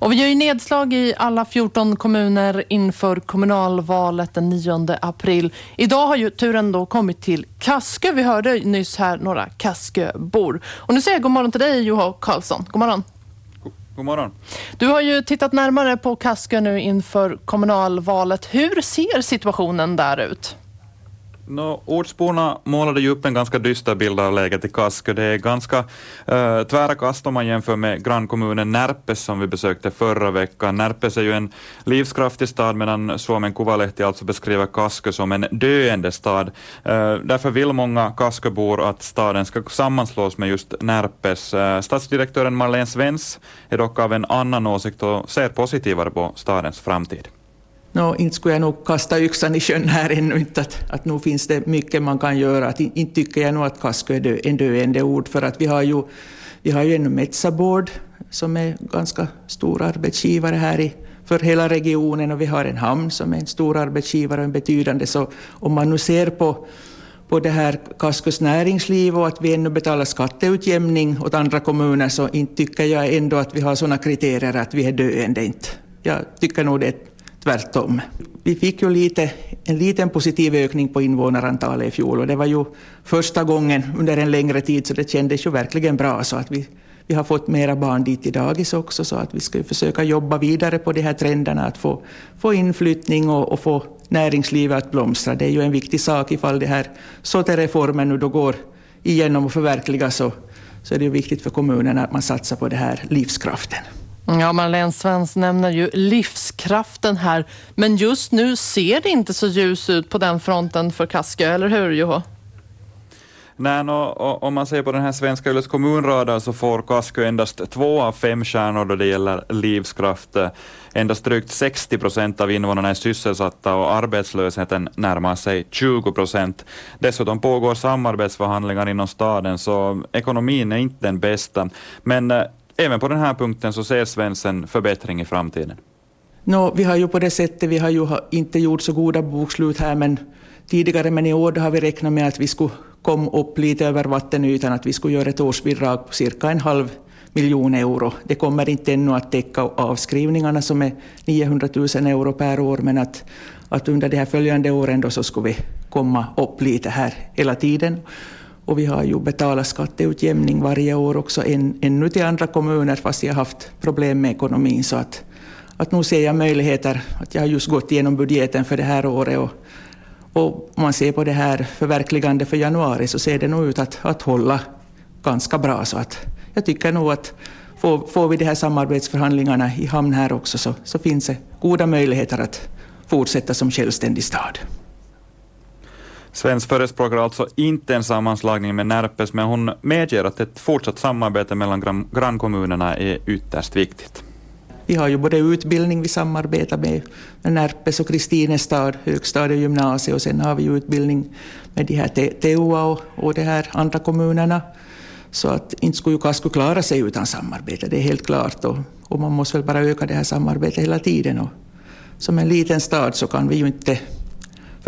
Och vi gör ju nedslag i alla 14 kommuner inför kommunalvalet den 9 april. Idag har ju turen då kommit till Kaskö. Vi hörde nyss här några Kasköbor. Och nu säger jag god morgon till dig Juho Karlsson. God morgon. God morgon. Du har ju tittat närmare på Kaskö nu inför kommunalvalet. Hur ser situationen där ut? No, ortsborna målade ju upp en ganska dyster bild av läget i Kaskö. Det är ganska uh, tvära kast om man jämför med grannkommunen Närpes som vi besökte förra veckan. Närpes är ju en livskraftig stad medan Suomen Kuvalehti alltså beskriver Kaskö som en döende stad. Uh, därför vill många Kasköbor att staden ska sammanslås med just Närpes. Uh, stadsdirektören Marlene Svens är dock av en annan åsikt och ser positivare på stadens framtid. No, inte skulle jag nog kasta yxan i sjön här ännu, inte att, att nu finns det mycket man kan göra. Att, inte tycker jag nog att Kasko är dö, en döende ord, för att vi har ju, vi har ju ännu Metsa Board som är ganska stor arbetsgivare här i, för hela regionen och vi har en hamn som är en stor arbetsgivare och en betydande. Så om man nu ser på på det här Kaskos näringsliv och att vi ännu betalar skatteutjämning åt andra kommuner så inte tycker jag ändå att vi har sådana kriterier att vi är döende. Inte. Jag tycker nog det är tvärtom. Vi fick ju lite, en liten positiv ökning på invånarantalet i fjol och det var ju första gången under en längre tid så det kändes ju verkligen bra så att vi, vi har fått mera barn dit i dagis också så att vi ska försöka jobba vidare på de här trenderna att få, få inflyttning och, och få näringslivet att blomstra. Det är ju en viktig sak ifall det här SOTE-reformen nu då går igenom och förverkligas så, så är det ju viktigt för kommunerna att man satsar på den här livskraften. Ja, Marlene Svens nämner ju livskraften här. Men just nu ser det inte så ljus ut på den fronten för Kaskö, eller hur Juho? Nej, no, om man ser på den här svenska Yles kommunradar så får Kaskö endast två av fem stjärnor då det gäller livskraft. Endast drygt 60 procent av invånarna är sysselsatta och arbetslösheten närmar sig 20 procent. Dessutom pågår samarbetsförhandlingar inom staden så ekonomin är inte den bästa. Men eh, även på den här punkten så ser Svensson förbättring i framtiden. No, vi har ju på det sättet, vi har ju inte gjort så goda bokslut här men tidigare, men i år har vi räknat med att vi skulle komma upp lite över vattenytan, att vi skulle göra ett årsbidrag på cirka en halv miljon euro. Det kommer inte ännu att täcka avskrivningarna som är 900 000 euro per år, men att, att under de här följande åren då så skulle vi komma upp lite här hela tiden. Och vi har ju betalat skatteutjämning varje år också än, ännu till andra kommuner fast jag har haft problem med ekonomin. Så att, att nu ser jag möjligheter. Att jag har just gått igenom budgeten för det här året och, och om man ser på det här förverkligande för januari så ser det nog ut att, att hålla ganska bra. Så att jag tycker nog att får, får vi de här samarbetsförhandlingarna i hamn här också så, så finns det goda möjligheter att fortsätta som självständig stad. Svensk förespråkar alltså inte en sammanslagning med Närpes, men hon medger att ett fortsatt samarbete mellan grannkommunerna är ytterst viktigt. Vi har ju både utbildning vi samarbetar med, med Närpes och Kristinestad, högstadie och gymnasiet och sen har vi utbildning med de här TUA och, och de här andra kommunerna. Så att inte skulle ju Kasko klara sig utan samarbete, det är helt klart. Och, och man måste väl bara öka det här samarbetet hela tiden. Och som en liten stad så kan vi ju inte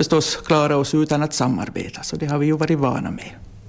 förstås klara oss utan att samarbeta, så det har vi ju varit vana med.